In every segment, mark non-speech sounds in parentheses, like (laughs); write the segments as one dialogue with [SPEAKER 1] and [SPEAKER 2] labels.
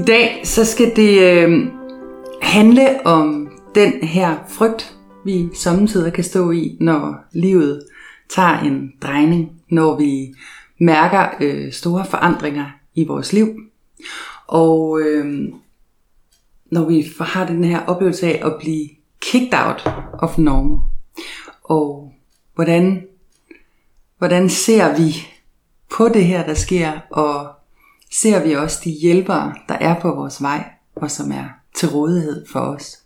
[SPEAKER 1] I dag så skal det øh, handle om den her frygt, vi samtidig kan stå i, når livet tager en drejning, når vi mærker øh, store forandringer i vores liv. Og øh, når vi har den her oplevelse af at blive kicked out of normal. Og hvordan, hvordan ser vi på det her, der sker, og ser vi også de hjælpere, der er på vores vej, og som er til rådighed for os.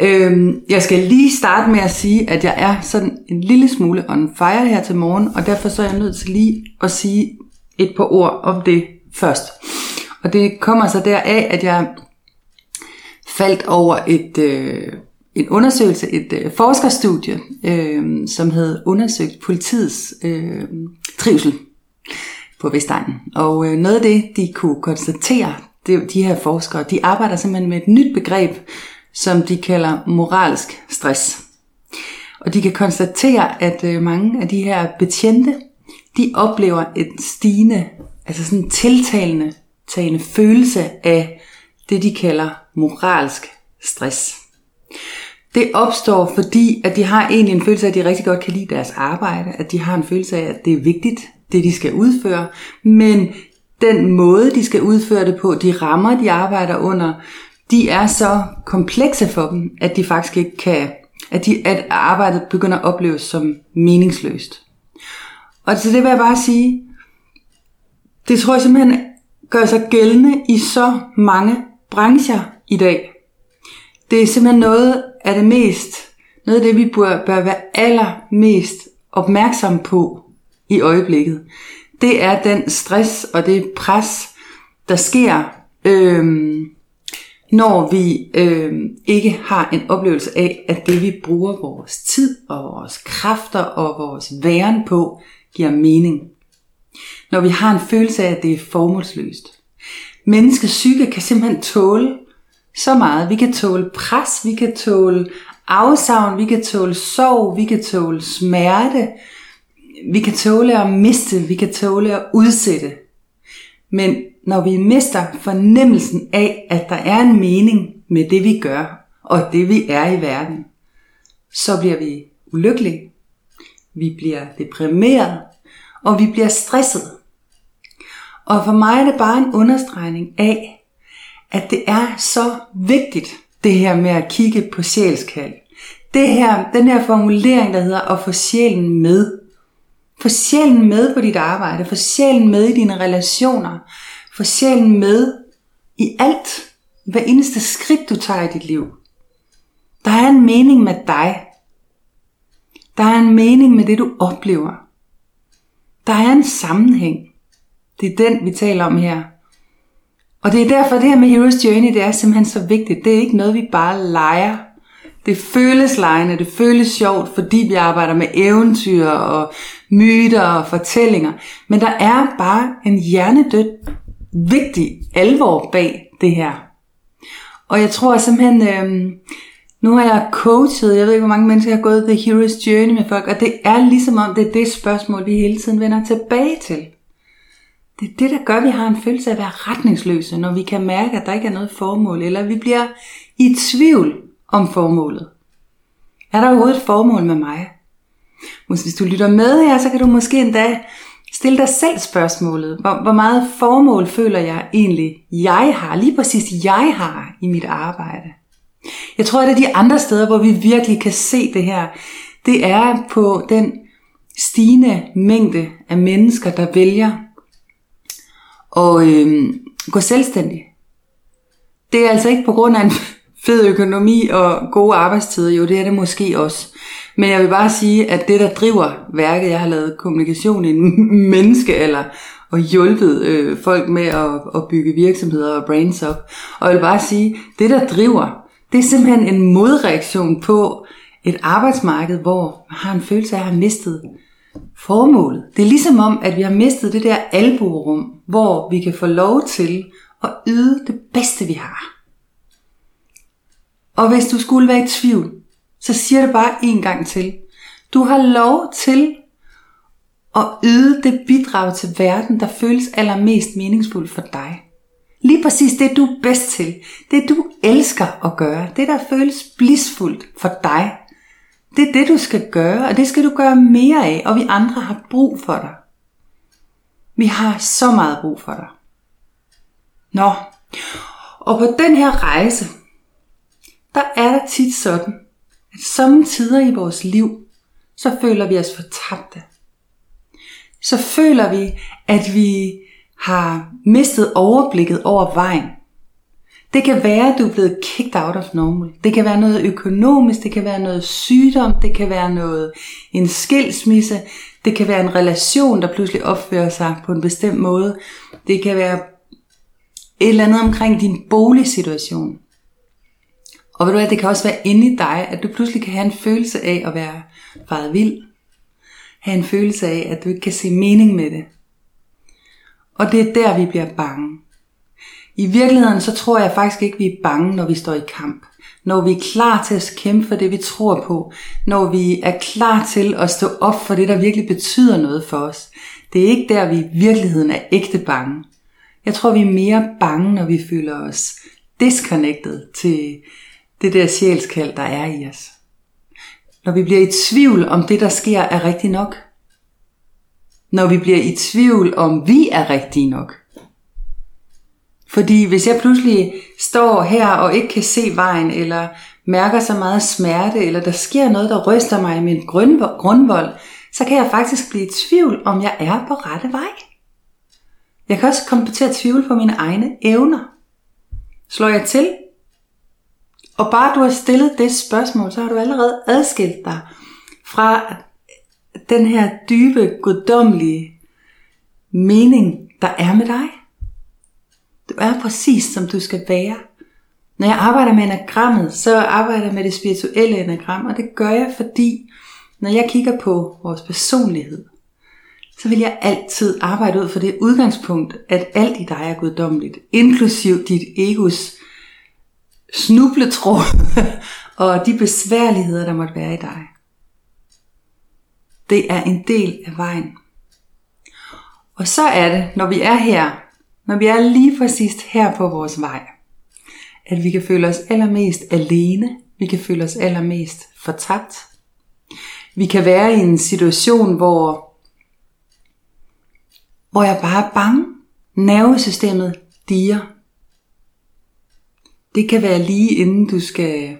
[SPEAKER 1] Øhm, jeg skal lige starte med at sige, at jeg er sådan en lille smule on fire her til morgen, og derfor så er jeg nødt til lige at sige et par ord om det først. Og det kommer så deraf, at jeg faldt over et, øh, en undersøgelse, et øh, forskerstudie, øh, som havde undersøgt politiets øh, trivsel på Vestegnen. Og øh, noget af det, de kunne konstatere, det, de her forskere, de arbejder simpelthen med et nyt begreb, som de kalder moralsk stress. Og de kan konstatere, at øh, mange af de her betjente, de oplever et stigende, altså sådan en tiltalende tagende følelse af det, de kalder moralsk stress. Det opstår, fordi at de har egentlig en følelse af, at de rigtig godt kan lide deres arbejde, at de har en følelse af, at det er vigtigt, det de skal udføre, men den måde, de skal udføre det på, de rammer, de arbejder under, de er så komplekse for dem, at de faktisk ikke kan, at, de, at arbejdet begynder at opleves som meningsløst. Og til det vil jeg bare sige, det tror jeg simpelthen gør sig gældende i så mange brancher i dag. Det er simpelthen noget af det mest, noget af det, vi bør, bør være allermest opmærksom på i øjeblikket. Det er den stress og det pres, der sker, øh, når vi øh, ikke har en oplevelse af, at det vi bruger vores tid og vores kræfter og vores væren på, giver mening. Når vi har en følelse af, at det er formålsløst. Menneskets psyke kan simpelthen tåle så meget. Vi kan tåle pres, vi kan tåle afsavn, vi kan tåle sorg, vi kan tåle smerte, vi kan tåle at miste, vi kan tåle at udsætte. Men når vi mister fornemmelsen af, at der er en mening med det vi gør, og det vi er i verden, så bliver vi ulykkelige, vi bliver deprimeret, og vi bliver stresset. Og for mig er det bare en understregning af, at det er så vigtigt, det her med at kigge på sjælskald. Det her, den her formulering, der hedder at få sjælen med. Få sjælen med på dit arbejde, få sjælen med i dine relationer, få sjælen med i alt, hver eneste skridt du tager i dit liv. Der er en mening med dig. Der er en mening med det, du oplever. Der er en sammenhæng. Det er den, vi taler om her. Og det er derfor, det her med Hero's Journey, det er simpelthen så vigtigt. Det er ikke noget, vi bare leger. Det føles lejende, det føles sjovt, fordi vi arbejder med eventyr og myter og fortællinger. Men der er bare en hjernedød vigtig alvor bag det her. Og jeg tror simpelthen, øh, nu har jeg coachet, jeg ved ikke hvor mange mennesker har gået The Hero's Journey med folk, og det er ligesom om det er det spørgsmål, vi hele tiden vender tilbage til. Det er det, der gør, at vi har en følelse af at være retningsløse, når vi kan mærke, at der ikke er noget formål, eller vi bliver i tvivl om formålet. Er der overhovedet et formål med mig? Hvis du lytter med her, så kan du måske endda stille dig selv spørgsmålet. Hvor, hvor meget formål føler jeg egentlig, jeg har, lige præcis jeg har i mit arbejde? Jeg tror, at de andre steder, hvor vi virkelig kan se det her, det er på den stigende mængde af mennesker, der vælger at øh, gå selvstændig. Det er altså ikke på grund af en fed økonomi og gode arbejdstider, jo det er det måske også. Men jeg vil bare sige, at det der driver værket, jeg har lavet kommunikation i en (laughs) menneske eller og hjulpet øh, folk med at, at bygge virksomheder og brands op. Og jeg vil bare sige, det der driver, det er simpelthen en modreaktion på et arbejdsmarked, hvor man har en følelse af at have mistet formålet. Det er ligesom om, at vi har mistet det der albuerum, hvor vi kan få lov til at yde det bedste, vi har. Og hvis du skulle være i tvivl, så siger det bare en gang til. Du har lov til at yde det bidrag til verden, der føles allermest meningsfuldt for dig. Lige præcis det, du er bedst til. Det, du elsker at gøre. Det, der føles blisfuldt for dig. Det er det, du skal gøre, og det skal du gøre mere af, og vi andre har brug for dig. Vi har så meget brug for dig. Nå, og på den her rejse, der er det tit sådan, at tider i vores liv, så føler vi os fortabte. Så føler vi, at vi har mistet overblikket over vejen. Det kan være, at du er blevet kicked out of normal. Det kan være noget økonomisk, det kan være noget sygdom, det kan være noget en skilsmisse, det kan være en relation, der pludselig opfører sig på en bestemt måde. Det kan være et eller andet omkring din boligsituation. Og ved du hvad, det kan også være inde i dig, at du pludselig kan have en følelse af at være faret vild. Have en følelse af, at du ikke kan se mening med det. Og det er der, vi bliver bange. I virkeligheden så tror jeg faktisk ikke, vi er bange, når vi står i kamp. Når vi er klar til at kæmpe for det, vi tror på. Når vi er klar til at stå op for det, der virkelig betyder noget for os. Det er ikke der, vi i virkeligheden er ægte bange. Jeg tror, vi er mere bange, når vi føler os disconnected til det der sjælskald, der er i os. Når vi bliver i tvivl om det, der sker, er rigtigt nok. Når vi bliver i tvivl om vi er rigtige nok. Fordi hvis jeg pludselig står her og ikke kan se vejen, eller mærker så meget smerte, eller der sker noget, der ryster mig i min grundvold, så kan jeg faktisk blive i tvivl, om jeg er på rette vej. Jeg kan også komme til at tvivle på mine egne evner. Slår jeg til? Og bare du har stillet det spørgsmål, så har du allerede adskilt dig fra den her dybe, guddommelige mening, der er med dig. Du er præcis som du skal være. Når jeg arbejder med enagrammet, så arbejder jeg med det spirituelle enagram, og det gør jeg, fordi når jeg kigger på vores personlighed, så vil jeg altid arbejde ud for det udgangspunkt, at alt i dig er guddommeligt, inklusiv dit egos snubletråd (laughs) og de besværligheder, der måtte være i dig. Det er en del af vejen. Og så er det, når vi er her, når vi er lige præcis her på vores vej, at vi kan føle os allermest alene, vi kan føle os allermest fortabt. Vi kan være i en situation, hvor, hvor jeg bare er bange. Nervesystemet diger. Det kan være lige inden du skal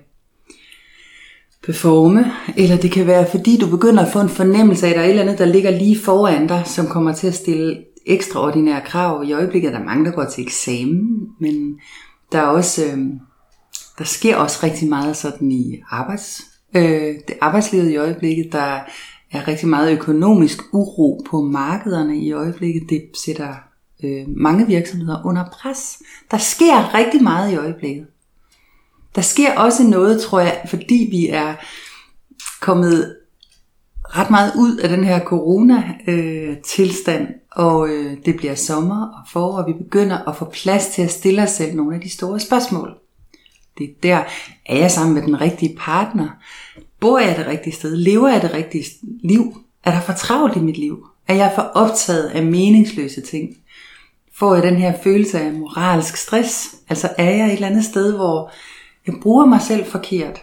[SPEAKER 1] performe, eller det kan være fordi du begynder at få en fornemmelse af, at der er et eller andet, der ligger lige foran dig, som kommer til at stille ekstraordinære krav. I øjeblikket er der mange, der går til eksamen, men der er også, øh, der sker også rigtig meget sådan i arbejds, øh, det arbejdslivet i øjeblikket. Der er rigtig meget økonomisk uro på markederne i øjeblikket. Det sætter øh, mange virksomheder under pres. Der sker rigtig meget i øjeblikket. Der sker også noget, tror jeg, fordi vi er kommet ret meget ud af den her corona-tilstand, øh, og øh, det bliver sommer og forår, og vi begynder at få plads til at stille os selv nogle af de store spørgsmål. Det er der, er jeg sammen med den rigtige partner? Bor jeg det rigtige sted? Lever jeg det rigtige liv? Er der for travlt i mit liv? Er jeg for optaget af meningsløse ting? Får jeg den her følelse af moralsk stress? Altså er jeg et eller andet sted, hvor jeg bruger mig selv forkert?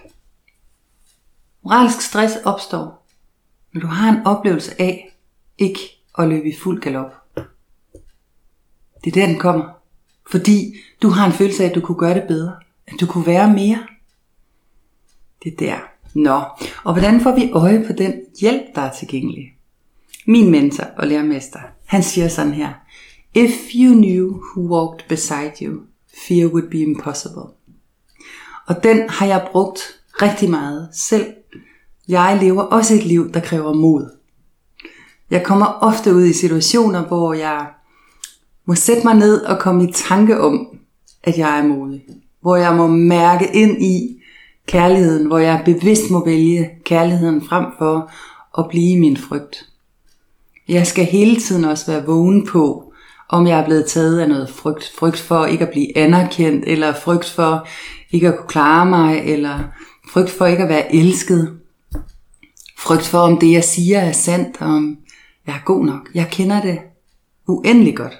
[SPEAKER 1] Moralsk stress opstår, når du har en oplevelse af ikke at løbe i fuld galop. Det er der, den kommer. Fordi du har en følelse af, at du kunne gøre det bedre. At du kunne være mere. Det er der. Nå, og hvordan får vi øje på den hjælp, der er tilgængelig? Min mentor og lærermester, han siger sådan her. If you knew who walked beside you, fear would be impossible. Og den har jeg brugt rigtig meget selv. Jeg lever også et liv, der kræver mod. Jeg kommer ofte ud i situationer, hvor jeg må sætte mig ned og komme i tanke om, at jeg er modig. Hvor jeg må mærke ind i kærligheden, hvor jeg bevidst må vælge kærligheden frem for at blive min frygt. Jeg skal hele tiden også være vågen på, om jeg er blevet taget af noget frygt. Frygt for ikke at blive anerkendt, eller frygt for ikke at kunne klare mig, eller frygt for ikke at være elsket. Frygt for, om det jeg siger er sandt, om jeg er god nok. Jeg kender det uendelig godt.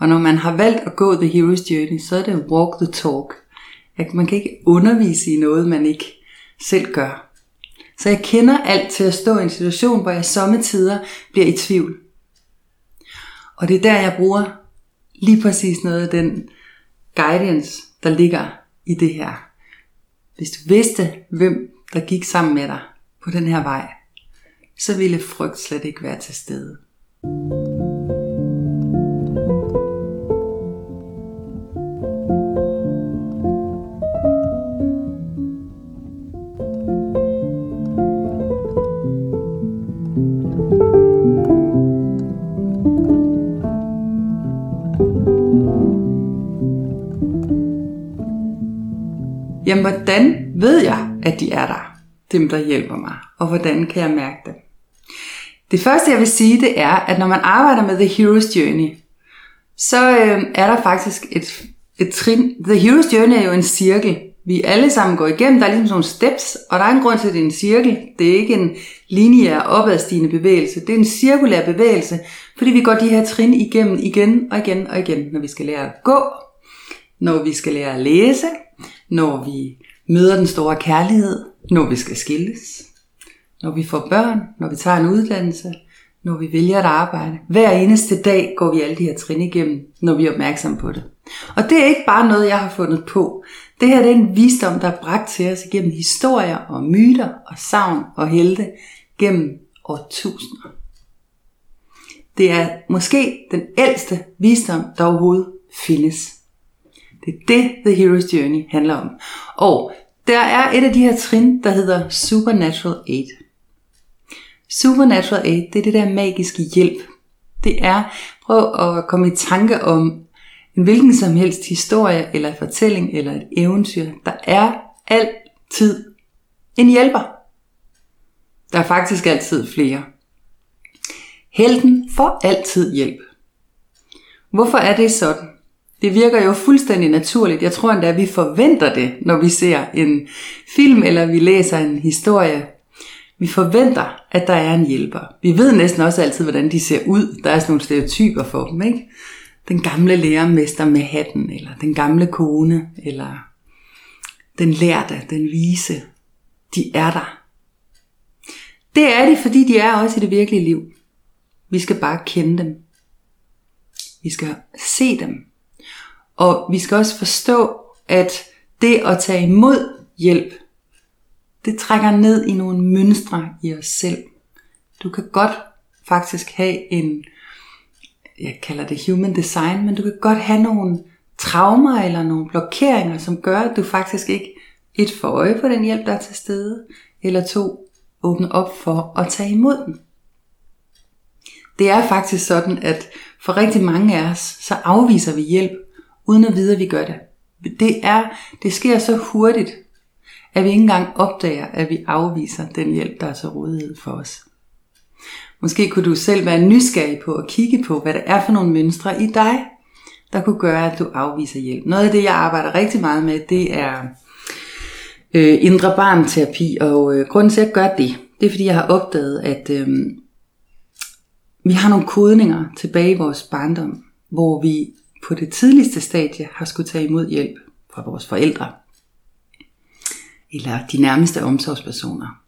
[SPEAKER 1] Og når man har valgt at gå The Hero's Journey, så er det walk the talk. Man kan ikke undervise i noget, man ikke selv gør. Så jeg kender alt til at stå i en situation, hvor jeg sommetider bliver i tvivl. Og det er der, jeg bruger lige præcis noget af den guidance, der ligger i det her. Hvis du vidste, hvem der gik sammen med dig på den her vej, så ville frygt slet ikke være til stede. Jamen, hvordan ved jeg, at de er der? Dem, der hjælper mig. Og hvordan kan jeg mærke det? Det første, jeg vil sige, det er, at når man arbejder med The Hero's Journey, så øh, er der faktisk et, et trin. The Hero's Journey er jo en cirkel, vi alle sammen går igennem. Der er ligesom sådan nogle steps, og der er en grund til, at det er en cirkel. Det er ikke en lineær opadstigende bevægelse. Det er en cirkulær bevægelse, fordi vi går de her trin igennem igen og igen og igen, når vi skal lære at gå, når vi skal lære at læse, når vi møder den store kærlighed, når vi skal skilles, når vi får børn, når vi tager en uddannelse, når vi vælger at arbejde. Hver eneste dag går vi alle de her trin igennem, når vi er opmærksomme på det. Og det er ikke bare noget, jeg har fundet på. Det her det er en visdom, der er bragt til os igennem historier og myter og savn og helte gennem årtusinder. Det er måske den ældste visdom, der overhovedet findes. Det er det, The Hero's Journey handler om. Og der er et af de her trin, der hedder Supernatural Aid. Supernatural Aid, det er det der magiske hjælp. Det er, prøv at komme i tanke om en hvilken som helst historie, eller fortælling, eller et eventyr. Der er altid en hjælper. Der er faktisk altid flere. Helten får altid hjælp. Hvorfor er det sådan? Det virker jo fuldstændig naturligt. Jeg tror endda, at vi forventer det, når vi ser en film eller vi læser en historie. Vi forventer, at der er en hjælper. Vi ved næsten også altid, hvordan de ser ud. Der er sådan nogle stereotyper for dem, ikke? Den gamle lærermester med hatten, eller den gamle kone, eller den lærte, den vise. De er der. Det er de, fordi de er også i det virkelige liv. Vi skal bare kende dem. Vi skal se dem. Og vi skal også forstå, at det at tage imod hjælp, det trækker ned i nogle mønstre i os selv. Du kan godt faktisk have en, jeg kalder det human design, men du kan godt have nogle traumer eller nogle blokeringer, som gør, at du faktisk ikke et for øje på den hjælp, der er til stede, eller to, åbne op for at tage imod den. Det er faktisk sådan, at for rigtig mange af os, så afviser vi hjælp, uden at vide, at vi gør det. Det, er, det sker så hurtigt, at vi ikke engang opdager, at vi afviser den hjælp, der er til rådighed for os. Måske kunne du selv være nysgerrig på at kigge på, hvad det er for nogle mønstre i dig, der kunne gøre, at du afviser hjælp. Noget af det, jeg arbejder rigtig meget med, det er øh, indre barnterapi, og øh, grunden til, at jeg gør det, det er, fordi jeg har opdaget, at øh, vi har nogle kodninger tilbage i vores barndom, hvor vi på det tidligste stadie har skulle tage imod hjælp fra vores forældre eller de nærmeste omsorgspersoner.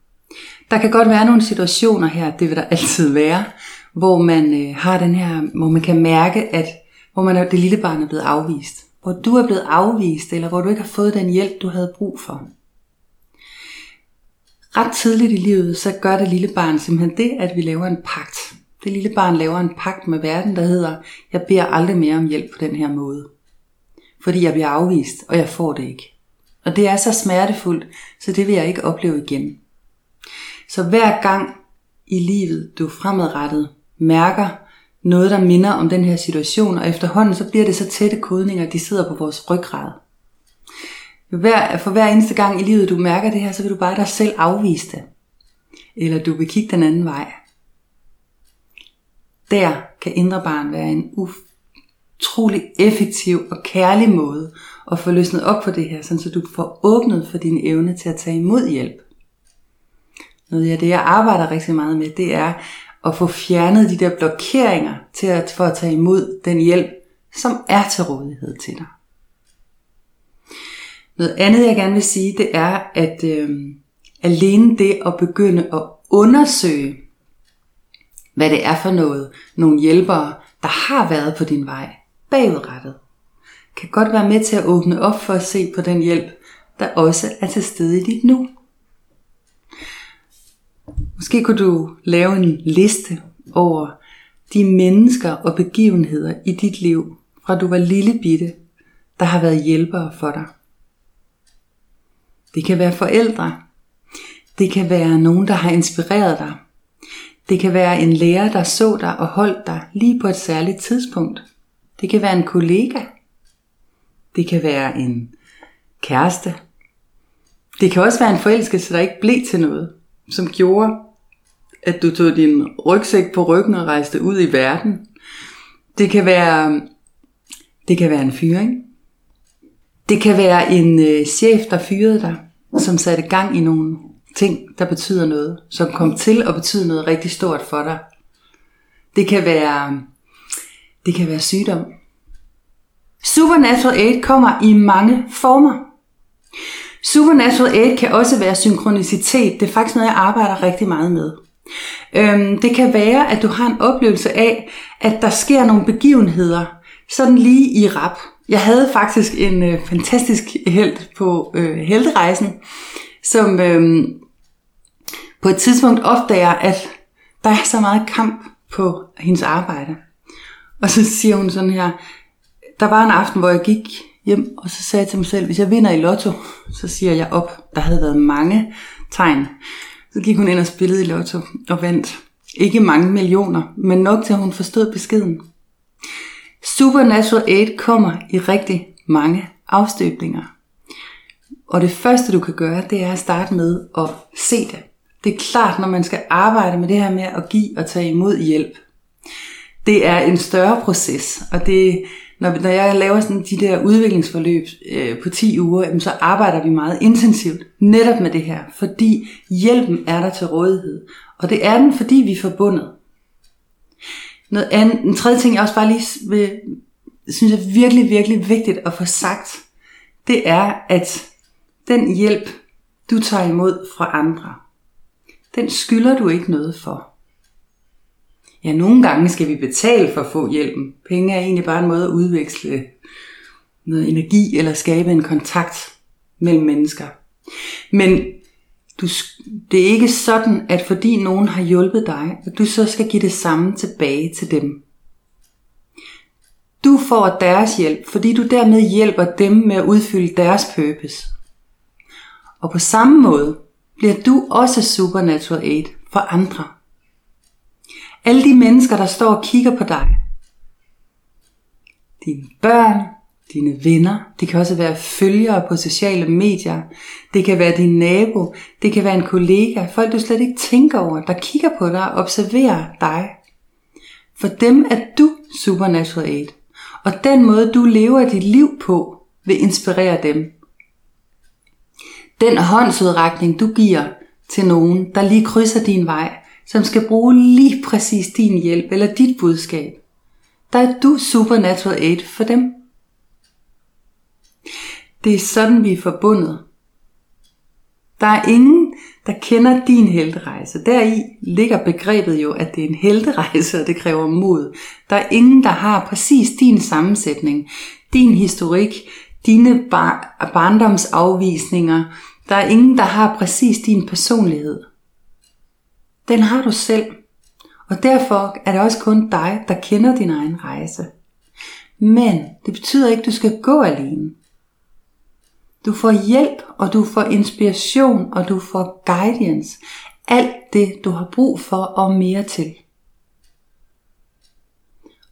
[SPEAKER 1] Der kan godt være nogle situationer her, det vil der altid være, hvor man øh, har den her, hvor man kan mærke, at hvor man er, det lille barn er blevet afvist. Hvor du er blevet afvist, eller hvor du ikke har fået den hjælp, du havde brug for. Ret tidligt i livet, så gør det lille barn simpelthen det, at vi laver en pagt. Det lille barn laver en pagt med verden, der hedder, jeg beder aldrig mere om hjælp på den her måde. Fordi jeg bliver afvist, og jeg får det ikke. Og det er så smertefuldt, så det vil jeg ikke opleve igen. Så hver gang i livet, du fremadrettet mærker noget, der minder om den her situation, og efterhånden så bliver det så tætte kodninger, de sidder på vores ryggrad. Hver, for hver eneste gang i livet, du mærker det her, så vil du bare dig selv afvise det. Eller du vil kigge den anden vej. Der kan indre barn være en utrolig effektiv og kærlig måde at få løsnet op på det her, så du får åbnet for din evne til at tage imod hjælp. Noget af det, jeg arbejder rigtig meget med, det er at få fjernet de der blokeringer til at, for at tage imod den hjælp, som er til rådighed til dig. Noget andet, jeg gerne vil sige, det er, at øh, alene det at begynde at undersøge, hvad det er for noget, nogle hjælpere, der har været på din vej, bagudrettet, kan godt være med til at åbne op for at se på den hjælp, der også er til stede i dit nu. Måske kunne du lave en liste over de mennesker og begivenheder i dit liv, fra du var lille bitte, der har været hjælpere for dig. Det kan være forældre. Det kan være nogen, der har inspireret dig. Det kan være en lærer, der så dig og holdt dig lige på et særligt tidspunkt. Det kan være en kollega. Det kan være en kæreste. Det kan også være en forelskelse, der ikke blev til noget, som gjorde, at du tog din rygsæk på ryggen og rejste ud i verden. Det kan være, det kan være en fyring. Det kan være en øh, chef, der fyrede dig, som satte gang i nogle ting, der betyder noget, som kom til at betyde noget rigtig stort for dig. Det kan være, det kan være sygdom. Supernatural Aid kommer i mange former. Supernatural Aid kan også være synkronicitet. Det er faktisk noget, jeg arbejder rigtig meget med. Øhm, det kan være, at du har en oplevelse af, at der sker nogle begivenheder, sådan lige i rap. Jeg havde faktisk en øh, fantastisk held på øh, helterejsen, som øh, på et tidspunkt opdager, at der er så meget kamp på hendes arbejde. Og så siger hun sådan her, der var en aften, hvor jeg gik hjem, og så sagde jeg til mig selv, hvis jeg vinder i lotto, så siger jeg op. Der havde været mange tegn. Så gik hun ind og spillede i lotto og vandt. Ikke mange millioner, men nok til at hun forstod beskeden. Supernatural 8 kommer i rigtig mange afstøbninger. Og det første du kan gøre, det er at starte med at se det. Det er klart, når man skal arbejde med det her med at give og tage imod hjælp. Det er en større proces, og det, når, når jeg laver sådan de der udviklingsforløb øh, på 10 uger, så arbejder vi meget intensivt netop med det her, fordi hjælpen er der til rådighed. Og det er den, fordi vi er forbundet. Noget andet, en tredje ting, jeg også bare lige vil, synes er virkelig, virkelig vigtigt at få sagt, det er, at den hjælp, du tager imod fra andre, den skylder du ikke noget for. Ja, nogle gange skal vi betale for at få hjælpen. Penge er egentlig bare en måde at udveksle noget energi eller skabe en kontakt mellem mennesker. Men du, det er ikke sådan, at fordi nogen har hjulpet dig, at du så skal give det samme tilbage til dem. Du får deres hjælp, fordi du dermed hjælper dem med at udfylde deres purpose. Og på samme måde bliver du også supernatural aid for andre. Alle de mennesker, der står og kigger på dig. Dine børn, dine venner, det kan også være følgere på sociale medier, det kan være din nabo, det kan være en kollega, folk du slet ikke tænker over, der kigger på dig og observerer dig. For dem er du supernatural aid, og den måde du lever dit liv på vil inspirere dem. Den håndsudrækning du giver til nogen, der lige krydser din vej, som skal bruge lige præcis din hjælp eller dit budskab, der er du supernatural aid for dem. Det er sådan, vi er forbundet. Der er ingen, der kender din helterejse. Deri ligger begrebet jo, at det er en helterejse, og det kræver mod. Der er ingen, der har præcis din sammensætning, din historik, dine bar- barndomsafvisninger. Der er ingen, der har præcis din personlighed. Den har du selv. Og derfor er det også kun dig, der kender din egen rejse. Men det betyder ikke, at du skal gå alene. Du får hjælp, og du får inspiration, og du får guidance. Alt det, du har brug for og mere til.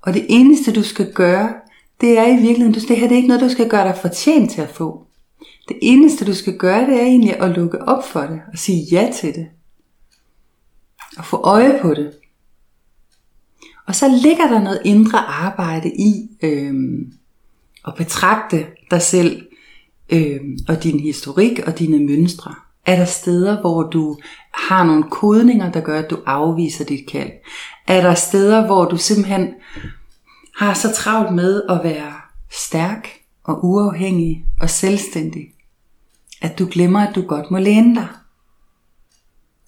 [SPEAKER 1] Og det eneste du skal gøre, det er i virkeligheden, det her det er ikke noget, du skal gøre dig fortjent til at få. Det eneste du skal gøre, det er egentlig at lukke op for det og sige ja til det. Og få øje på det. Og så ligger der noget indre arbejde i øh, at betragte dig selv øh, og din historik og dine mønstre. Er der steder, hvor du har nogle kodninger, der gør, at du afviser dit kald? Er der steder, hvor du simpelthen har så travlt med at være stærk og uafhængig og selvstændig, at du glemmer, at du godt må læne dig?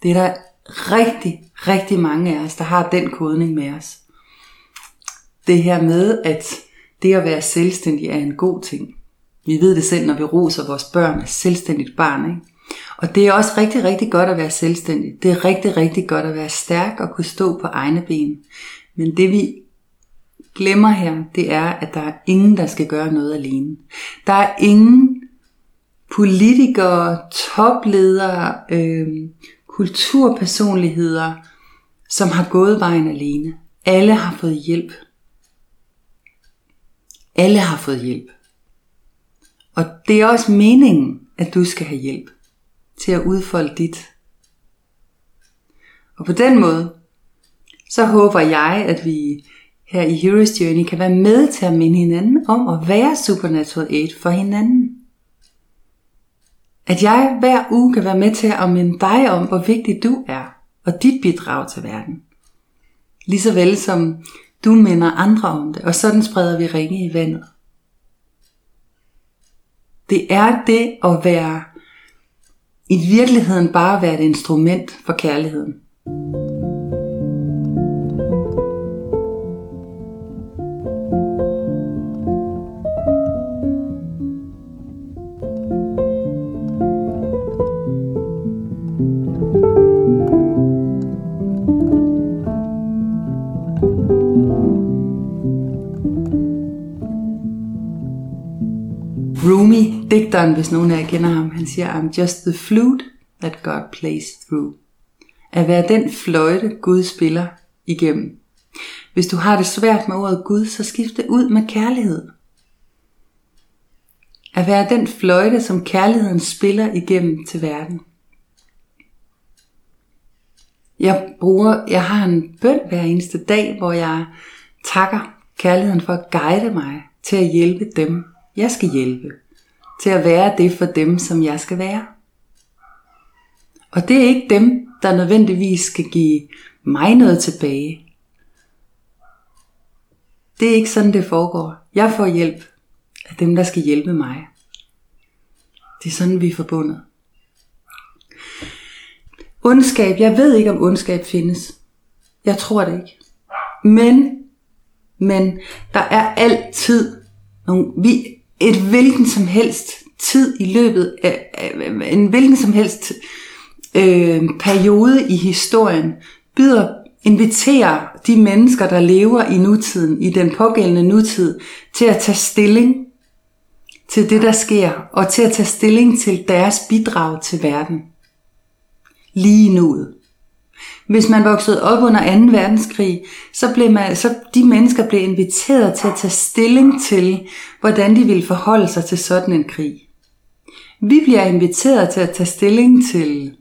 [SPEAKER 1] Det er der rigtig, rigtig mange af os, der har den kodning med os. Det her med, at det at være selvstændig er en god ting. Vi ved det selv, når vi roser vores børn af selvstændigt barn. Ikke? Og det er også rigtig, rigtig godt at være selvstændig. Det er rigtig, rigtig godt at være stærk og kunne stå på egne ben. Men det vi glemmer her, det er, at der er ingen, der skal gøre noget alene. Der er ingen politikere, topledere, øh, kulturpersonligheder, som har gået vejen alene. Alle har fået hjælp. Alle har fået hjælp. Og det er også meningen, at du skal have hjælp til at udfolde dit. Og på den måde, så håber jeg, at vi her i Heroes Journey kan være med til at minde hinanden om at være Supernatural 8 for hinanden. At jeg hver uge kan være med til at minde dig om, hvor vigtig du er, og dit bidrag til verden. Ligeså vel som du minder andre om det, og sådan spreder vi ringe i vandet. Det er det at være i virkeligheden bare være et instrument for kærligheden. Rumi, digteren, hvis nogen af jer kender ham, han siger, I'm just the flute that God plays through. At være den fløjte, Gud spiller igennem. Hvis du har det svært med ordet Gud, så skift det ud med kærlighed. At være den fløjte, som kærligheden spiller igennem til verden. Jeg bruger, jeg har en bøn hver eneste dag, hvor jeg takker kærligheden for at guide mig til at hjælpe dem, jeg skal hjælpe. Til at være det for dem, som jeg skal være. Og det er ikke dem, der nødvendigvis skal give mig noget tilbage. Det er ikke sådan, det foregår. Jeg får hjælp af dem, der skal hjælpe mig. Det er sådan, vi er forbundet. Ondskab, jeg ved ikke, om ondskab findes. Jeg tror det ikke. Men, men der er altid nogle, vi, et hvilken som helst tid i løbet af, af en hvilken som helst øh, periode i historien byder inviterer de mennesker, der lever i nutiden, i den pågældende nutid, til at tage stilling til det, der sker, og til at tage stilling til deres bidrag til verden. Lige nu. Hvis man voksede op under 2. verdenskrig, så blev man, så de mennesker blev inviteret til at tage stilling til, hvordan de ville forholde sig til sådan en krig. Vi bliver inviteret til at tage stilling til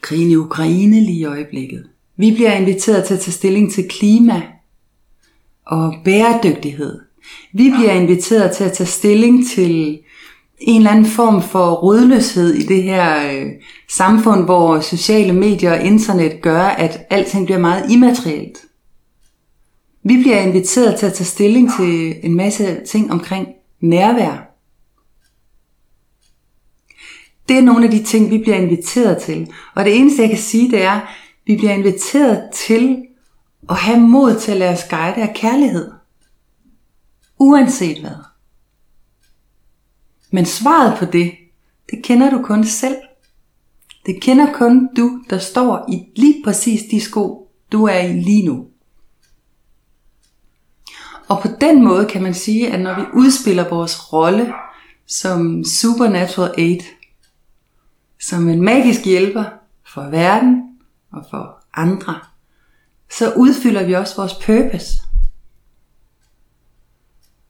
[SPEAKER 1] krigen i Ukraine lige i øjeblikket. Vi bliver inviteret til at tage stilling til klima og bæredygtighed. Vi bliver inviteret til at tage stilling til en eller anden form for rodløshed i det her øh, samfund, hvor sociale medier og internet gør, at alting bliver meget immaterielt. Vi bliver inviteret til at tage stilling til en masse ting omkring nærvær. Det er nogle af de ting, vi bliver inviteret til. Og det eneste, jeg kan sige, det er, at vi bliver inviteret til at have mod til at lade os guide af kærlighed. Uanset hvad. Men svaret på det, det kender du kun selv. Det kender kun du, der står i lige præcis de sko, du er i lige nu. Og på den måde kan man sige, at når vi udspiller vores rolle som Supernatural Aid, som en magisk hjælper for verden og for andre, så udfylder vi også vores purpose.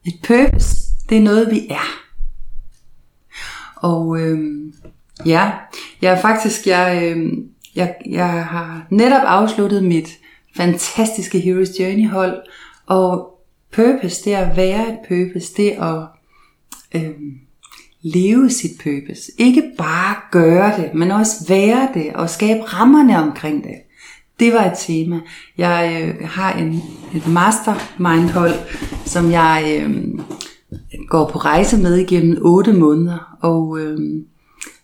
[SPEAKER 1] Et purpose, det er noget, vi er. Og øhm, ja, jeg er faktisk, jeg, øhm, jeg, jeg har netop afsluttet mit fantastiske Heroes Journey hold, og purpose, det er at være et purpose, det er at øhm, leve sit purpose. Ikke bare gøre det, men også være det og skabe rammerne omkring det. Det var et tema. Jeg øh, har en, et mastermind-hold, som jeg øh, går på rejse med igennem 8 måneder. Og øh,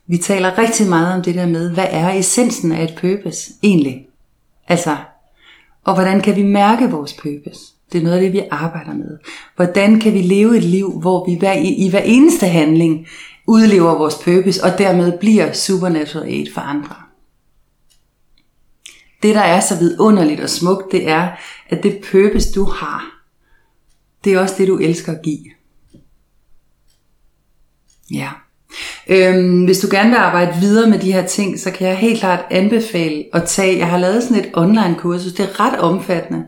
[SPEAKER 1] vi taler rigtig meget om det der med, hvad er essensen af et purpose egentlig? Altså, og hvordan kan vi mærke vores purpose? Det er noget af det, vi arbejder med. Hvordan kan vi leve et liv, hvor vi hver, i, i hver eneste handling udlever vores purpose, og dermed bliver supernatural aid for andre. Det, der er så vidunderligt og smukt, det er, at det purpose, du har, det er også det, du elsker at give. Ja. Øhm, hvis du gerne vil arbejde videre med de her ting, så kan jeg helt klart anbefale at tage, jeg har lavet sådan et online kursus, det er ret omfattende.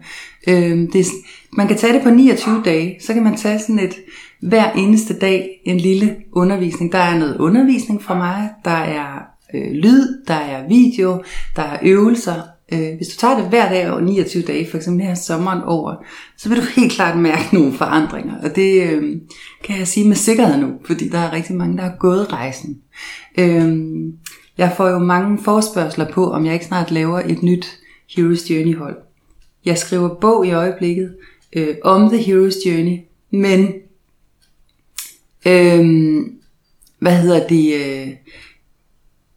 [SPEAKER 1] Øhm, det er, man kan tage det på 29 dage, så kan man tage sådan et hver eneste dag en lille undervisning. Der er noget undervisning fra mig, der er øh, lyd, der er video, der er øvelser, Øh, hvis du tager det hver dag over 29 dage, for eksempel her sommeren over, så vil du helt klart mærke nogle forandringer. Og det øh, kan jeg sige med sikkerhed nu, fordi der er rigtig mange, der har gået rejsen. Øh, jeg får jo mange forspørgseler på, om jeg ikke snart laver et nyt Heroes Journey hold. Jeg skriver bog i øjeblikket øh, om The Heroes Journey, men øh, hvad hedder det? Øh,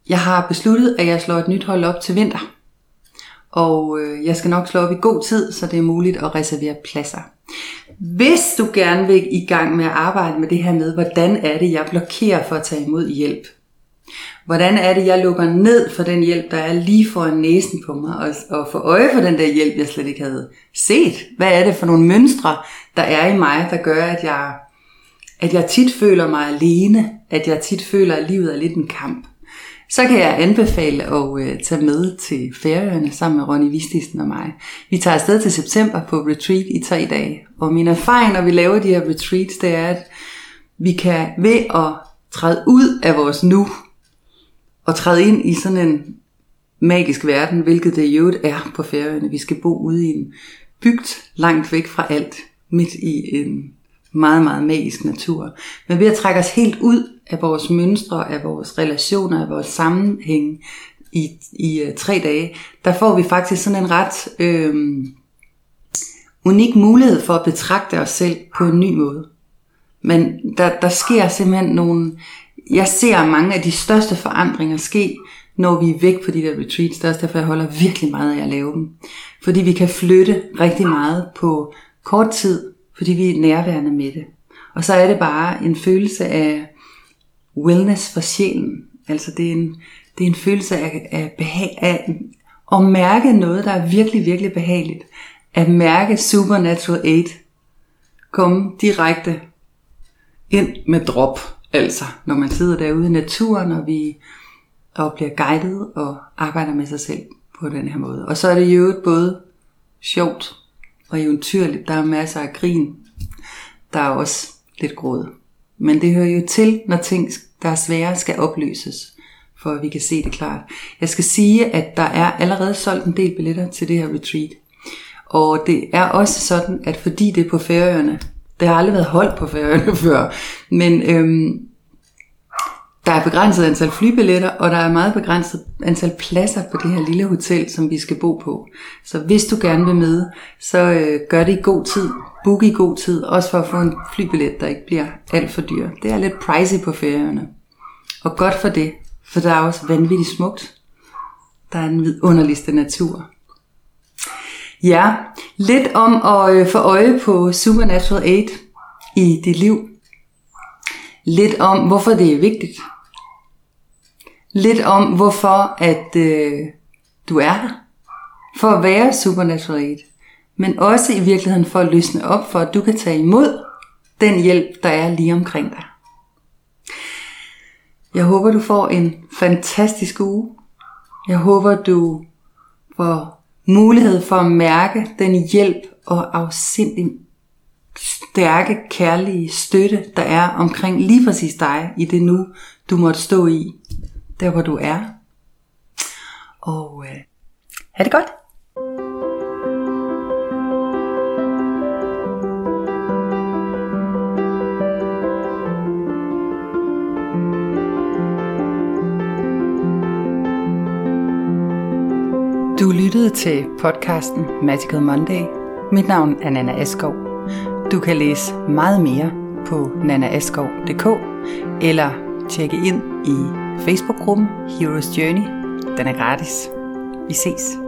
[SPEAKER 1] jeg har besluttet, at jeg slår et nyt hold op til vinter. Og øh, jeg skal nok slå op i god tid, så det er muligt at reservere pladser. Hvis du gerne vil i gang med at arbejde med det her med, hvordan er det, jeg blokerer for at tage imod hjælp? Hvordan er det, jeg lukker ned for den hjælp, der er lige foran næsen på mig, og, og får øje for den der hjælp, jeg slet ikke havde set? Hvad er det for nogle mønstre, der er i mig, der gør, at jeg, at jeg tit føler mig alene, at jeg tit føler, at livet er lidt en kamp? Så kan jeg anbefale at øh, tage med til Færøerne sammen med Ronny Vistisen og mig. Vi tager afsted til september på retreat i tre dage. Og min erfaring, når vi laver de her retreats, det er, at vi kan ved at træde ud af vores nu, og træde ind i sådan en magisk verden, hvilket det jo er på Færøerne. Vi skal bo ude i en bygd langt væk fra alt, midt i en meget, meget magisk natur. Men ved at trække os helt ud af vores mønstre, af vores relationer, af vores sammenhæng i, i uh, tre dage, der får vi faktisk sådan en ret øh, unik mulighed for at betragte os selv på en ny måde. Men der, der sker simpelthen nogle... Jeg ser mange af de største forandringer ske, når vi er væk på de der retreats. Det er også derfor, jeg holder virkelig meget af at lave dem. Fordi vi kan flytte rigtig meget på kort tid, fordi vi er nærværende med det. Og så er det bare en følelse af wellness for sjælen. Altså det er en, det er en følelse af, af, behag, af at mærke noget, der er virkelig, virkelig behageligt. At mærke supernatural aid komme direkte ind med drop. Altså, når man sidder derude i naturen, og vi og bliver guidet og arbejder med sig selv på den her måde. Og så er det jo både sjovt og eventyrligt. Der er masser af grin. Der er også lidt gråd. Men det hører jo til, når ting, der er svære, skal opløses, for at vi kan se det klart. Jeg skal sige, at der er allerede solgt en del billetter til det her retreat. Og det er også sådan, at fordi det er på Færøerne, det har aldrig været holdt på Færøerne (laughs) før, men øhm, der er begrænset antal flybilletter, og der er meget begrænset antal pladser på det her lille hotel, som vi skal bo på. Så hvis du gerne vil med, så øh, gør det i god tid. Book i god tid, også for at få en flybillet, der ikke bliver alt for dyr. Det er lidt pricey på ferierne. Og godt for det, for der er også vanvittigt smukt. Der er en vidunderligste natur. Ja, lidt om at øh, få øje på Supernatural Aid i dit liv. Lidt om, hvorfor det er vigtigt lidt om, hvorfor at øh, du er her. For at være supernatural. Men også i virkeligheden for at løsne op, for at du kan tage imod den hjælp, der er lige omkring dig. Jeg håber, du får en fantastisk uge. Jeg håber, du får mulighed for at mærke den hjælp og afsindig stærke, kærlige støtte, der er omkring lige præcis dig i det nu, du måtte stå i, der hvor du er. Og øh, ha' det godt! Du lyttede til podcasten Magical Monday. Mit navn er Nana Askov. Du kan læse meget mere på nanaaskov.dk eller tjekke ind i Facebook-gruppen Heroes Journey. Den er gratis. Vi ses.